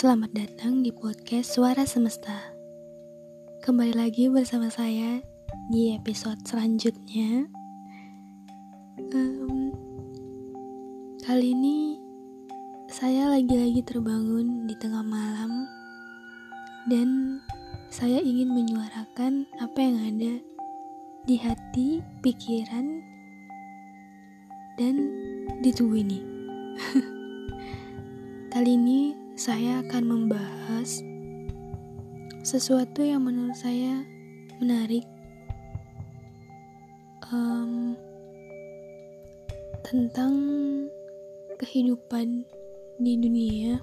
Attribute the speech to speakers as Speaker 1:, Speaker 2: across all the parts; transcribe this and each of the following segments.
Speaker 1: Selamat datang di podcast Suara Semesta. Kembali lagi bersama saya di episode selanjutnya. Um, kali ini saya lagi-lagi terbangun di tengah malam dan saya ingin menyuarakan apa yang ada di hati, pikiran, dan di tubuh ini. Kali ini saya akan membahas sesuatu yang menurut saya menarik um, tentang kehidupan di dunia.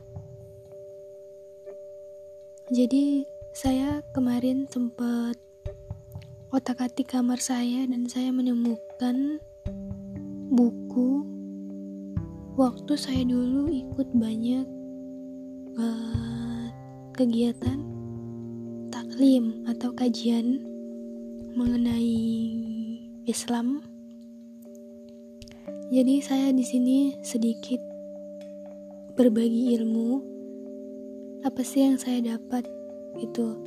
Speaker 1: Jadi saya kemarin sempat otak-atik kamar saya dan saya menemukan buku waktu saya dulu ikut banyak kegiatan taklim atau kajian mengenai Islam. Jadi saya di sini sedikit berbagi ilmu apa sih yang saya dapat itu.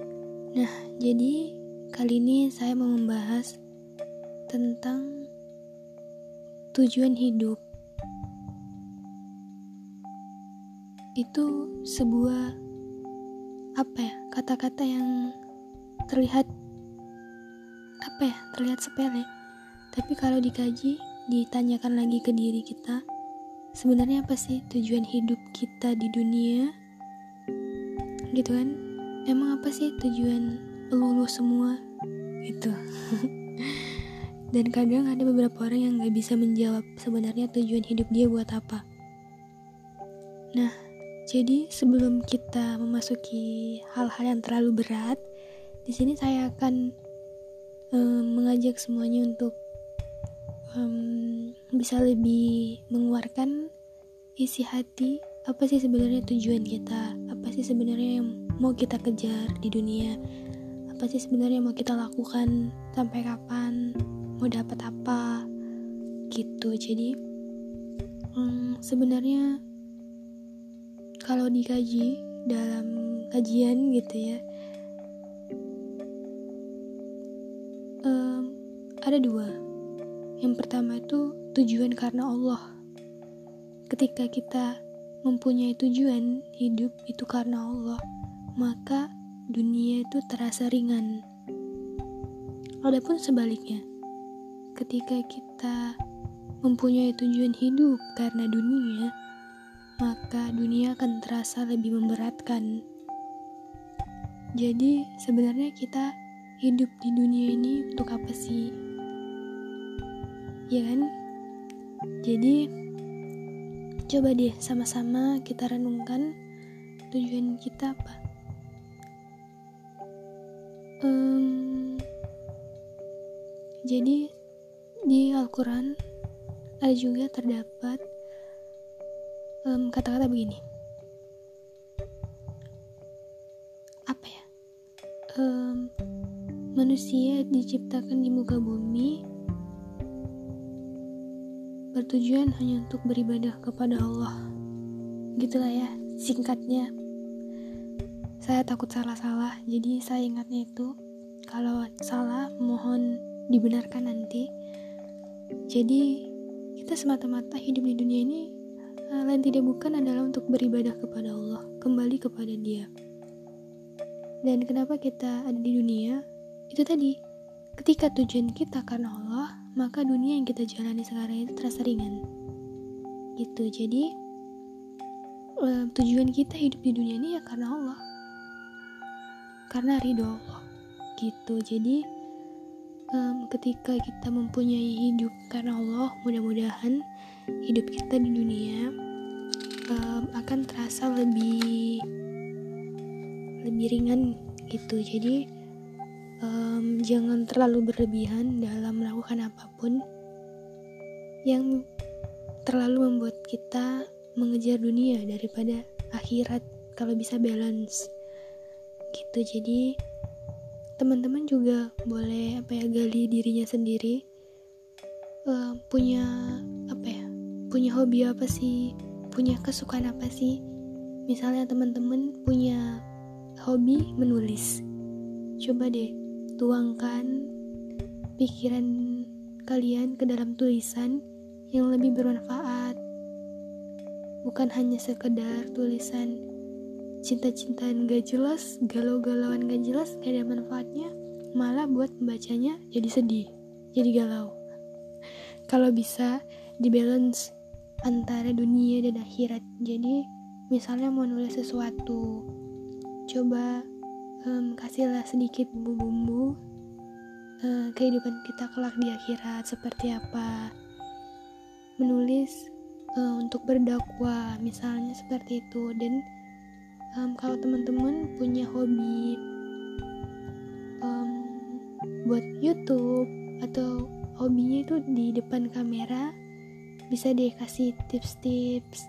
Speaker 1: Nah, jadi kali ini saya mau membahas tentang tujuan hidup. Itu sebuah apa ya kata-kata yang terlihat apa ya terlihat sepele. Tapi kalau dikaji ditanyakan lagi ke diri kita sebenarnya apa sih tujuan hidup kita di dunia? Gitu kan? Emang apa sih tujuan lulu semua? Itu dan kadang ada beberapa orang yang nggak bisa menjawab sebenarnya tujuan hidup dia buat apa. Nah jadi sebelum kita memasuki hal-hal yang terlalu berat, di sini saya akan um, mengajak semuanya untuk um, bisa lebih mengeluarkan isi hati. Apa sih sebenarnya tujuan kita, apa sih sebenarnya yang mau kita kejar di dunia, apa sih sebenarnya yang mau kita lakukan? Sampai kapan, mau dapat apa, gitu. Jadi um, sebenarnya kalau dikaji dalam kajian gitu ya um, ada dua. Yang pertama itu tujuan karena Allah. Ketika kita mempunyai tujuan hidup itu karena Allah maka dunia itu terasa ringan. Adapun sebaliknya ketika kita mempunyai tujuan hidup karena dunia maka dunia akan terasa lebih memberatkan. Jadi, sebenarnya kita hidup di dunia ini untuk apa sih? Ya kan? Jadi, coba deh sama-sama kita renungkan tujuan kita apa. Um, jadi, di Al-Quran ada juga terdapat kata kata-kata begini. Apa ya? Um, manusia diciptakan di muka bumi bertujuan hanya untuk beribadah kepada Allah. Gitulah ya singkatnya. Saya takut salah-salah jadi saya ingatnya itu kalau salah mohon dibenarkan nanti. Jadi kita semata-mata hidup di dunia ini lain tidak bukan adalah untuk beribadah kepada Allah, kembali kepada Dia. Dan kenapa kita ada di dunia? Itu tadi, ketika tujuan kita karena Allah, maka dunia yang kita jalani sekarang itu terasa ringan. Gitu, jadi um, tujuan kita hidup di dunia ini ya karena Allah. Karena ridho Allah. Gitu, jadi ketika kita mempunyai hidup karena Allah, mudah-mudahan hidup kita di dunia um, akan terasa lebih lebih ringan gitu. Jadi um, jangan terlalu berlebihan dalam melakukan apa pun yang terlalu membuat kita mengejar dunia daripada akhirat kalau bisa balance gitu. Jadi teman-teman juga boleh apa ya gali dirinya sendiri uh, punya ya punya hobi apa sih? Punya kesukaan apa sih? Misalnya teman-teman punya hobi menulis. Coba deh tuangkan pikiran kalian ke dalam tulisan yang lebih bermanfaat. Bukan hanya sekedar tulisan cinta-cintaan gak jelas galau-galauan gak jelas gak ada manfaatnya malah buat membacanya jadi sedih jadi galau. Kalau bisa dibalance antara dunia dan akhirat. Jadi misalnya mau nulis sesuatu coba um, kasihlah sedikit bumbu-bumbu uh, kehidupan kita kelak di akhirat seperti apa. Menulis uh, untuk berdakwah misalnya seperti itu. Dan um, kalau teman-teman punya hobi um, buat YouTube atau hobinya itu di depan kamera bisa deh kasih tips-tips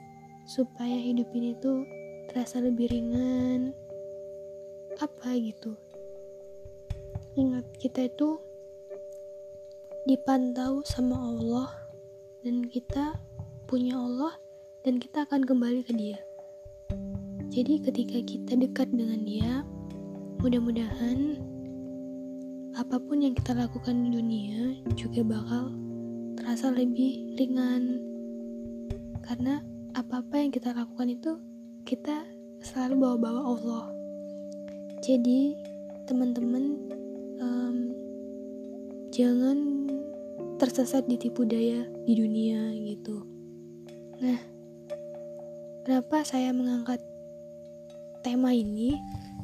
Speaker 1: supaya hidup ini tuh terasa lebih ringan. Apa gitu? Ingat kita itu dipantau sama Allah dan kita punya Allah dan kita akan kembali ke dia. Jadi ketika kita dekat dengan dia mudah-mudahan apa pun yang kita lakukan di dunia juga bakal terasa lebih ringan. Karena apa-apa yang kita lakukan itu kita selalu bawa-bawa Allah. Jadi teman-teman um, jangan tersesat di tipu daya di dunia gitu. Nah kenapa saya mengangkat tema ini?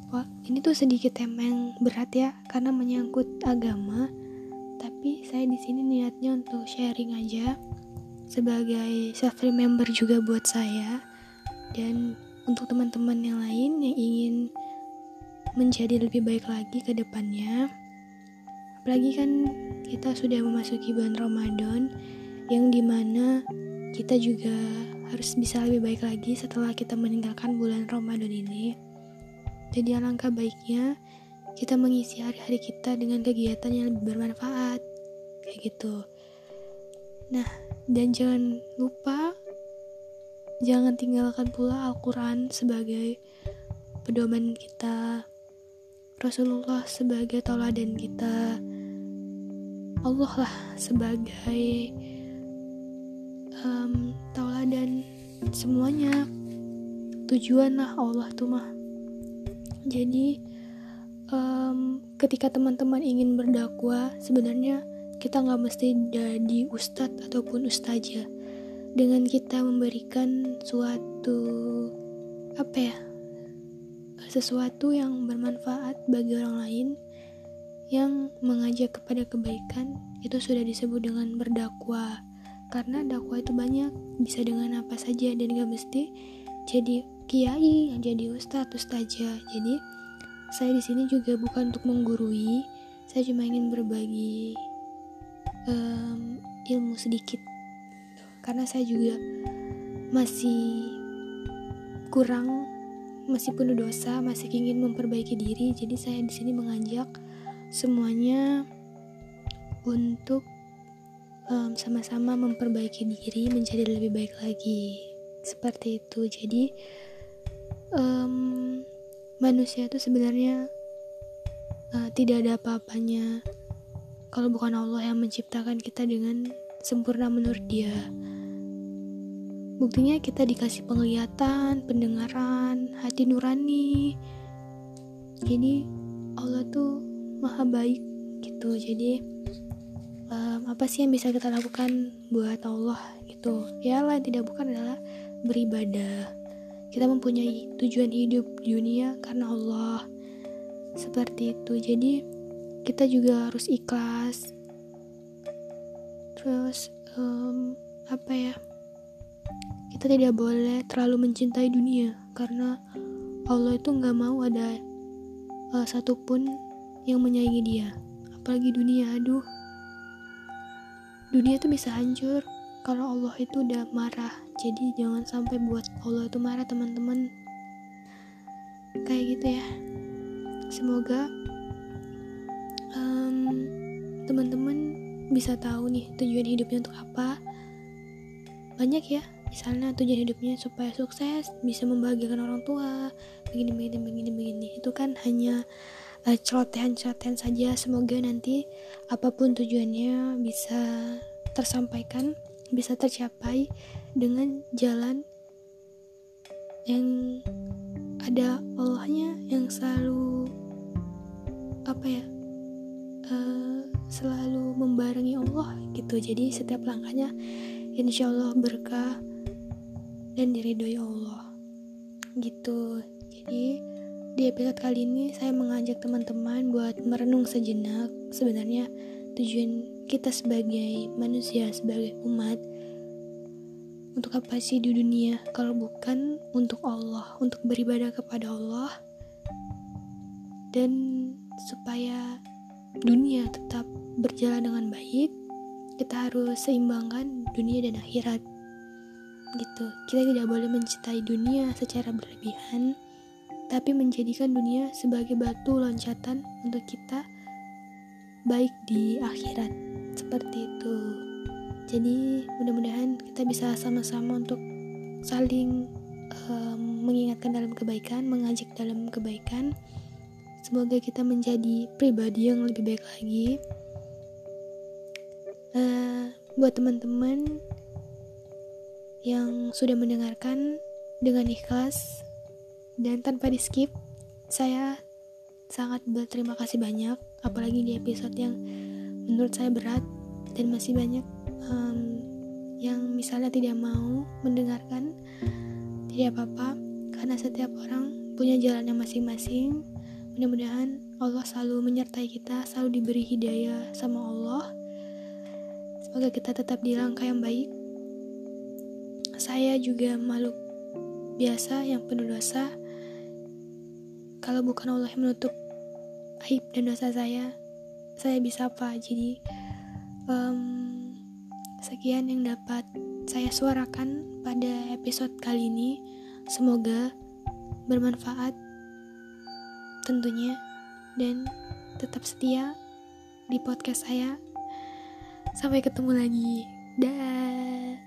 Speaker 1: Wah, ini tuh sedikit tema yang berat ya karena menyangkut agama tapi saya di sini niatnya untuk sharing aja sebagai self remember juga buat saya. Dan untuk teman-teman yang lain yang ingin menjadi lebih baik lagi ke depannya. Apalagi kan kita sudah memasuki bulan Ramadan yang di mana kita juga harus bisa lebih baik lagi setelah kita meninggalkan bulan Ramadan ini. Jadi alangkah baiknya kita mengisi hari-hari kita dengan kegiatan yang lebih bermanfaat. Kayak gitu. Nah dan jangan lupa jangan tinggalkan pula Al-Quran sebagai pedoman kita. Rasulullah sebagai tauladan kita. Allah lah sebagai um, tauladan semuanya. Tujuan lah Allah tuh mah. Jadi um, ketika teman-teman ingin berdakwah sebenarnya kita nggak mesti jadi ustadz ataupun ustazah. Dengan kita memberikan suatu apa ya sesuatu yang bermanfaat bagi orang lain yang mengajak kepada kebaikan itu sudah disebut dengan berdakwah. Karena dakwah itu banyak bisa dengan apa saja dan gak mesti jadi kiai jadi ustadz ustazah. Jadi saya di sini juga bukan untuk menggurui saya cuma ingin berbagi um, ilmu sedikit. Karena saya juga masih kurang masih penuh dosa masih ingin memperbaiki diri jadi saya di sini mengajak semuanya untuk um, sama-sama memperbaiki diri menjadi lebih baik lagi. Seperti itu. Jadi um, manusia itu sebenarnya uh, tidak ada apa-apanya kalau bukan Allah yang menciptakan kita dengan sempurna menurut dia. Buktinya kita dikasih penglihatan, pendengaran, hati nurani. Jadi Allah tuh maha baik gitu. Jadi um, apa sih yang bisa kita lakukan buat Allah gitu? Ya lah tidak bukan adalah beribadah. Kita mempunyai tujuan hidup dunia karena Allah. Seperti itu. Jadi kita juga harus ikhlas. Terus um, apa ya? Kita tidak boleh terlalu mencintai dunia karena Allah itu nggak mau ada uh, satupun yang menyayangi dia. Apalagi dunia aduh. Dunia itu bisa hancur kalau Allah itu udah marah jadi jangan sampai buat Allah itu marah teman-teman. Kayak gitu ya. Semoga um, teman-teman bisa tahu nih tujuan hidupnya untuk apa. Banyak ya misalnya tujuan hidupnya supaya sukses bisa membahagiakan orang tua begini begini begini begini. Itu kan hanya uh, celotehan-celotehan saja. Semoga nanti apa pun tujuannya bisa tersampaikan bisa tercapai dengan jalan yang ada Allahnya yang selalu apa ya uh, selalu membarengi Allah gitu. Jadi setiap langkahnya insya Allah berkah dan diridhoi Allah gitu. Jadi di episode kali ini saya mengajak teman-teman buat merenung sejenak sebenarnya tujuan kita sebagai manusia sebagai umat untuk apa sih di dunia? Kalau bukan untuk Allah untuk beribadah kepada Allah dan supaya dunia tetap berjalan dengan baik kita harus seimbangkan dunia dan akhirat. Gitu. Kita tidak boleh mencintai dunia secara berlebihan tapi menjadikan dunia sebagai batu loncatan untuk kita baik di akhirat. Seperti itu. Jadi mudah-mudahan kita bisa sama-sama untuk saling um, mengingatkan dalam kebaikan mengajak dalam kebaikan. Semoga kita menjadi pribadi yang lebih baik lagi. Uh, buat teman-teman yang sudah mendengarkan dengan ikhlas dan tanpa di skip saya sangat berterima kasih banyak apalagi di episode yang menurut saya berat dan masih banyak um, yang misalnya tidak mau mendengarkan tidak apa-apa karena setiap orang punya jalannya masing-masing mudah-mudahan Allah selalu menyertai kita selalu diberi hidayah sama Allah Semoga kita tetap di langkah yang baik. Saya juga makhluk biasa yang penuh dosa. Kalau bukan Allah yang menutup aib dan dosa saya, saya bisa apa? Jadi, um, sekian yang dapat saya suarakan pada episode kali ini. Semoga bermanfaat tentunya dan tetap setia di podcast saya Sampai ketemu lagi. Dah.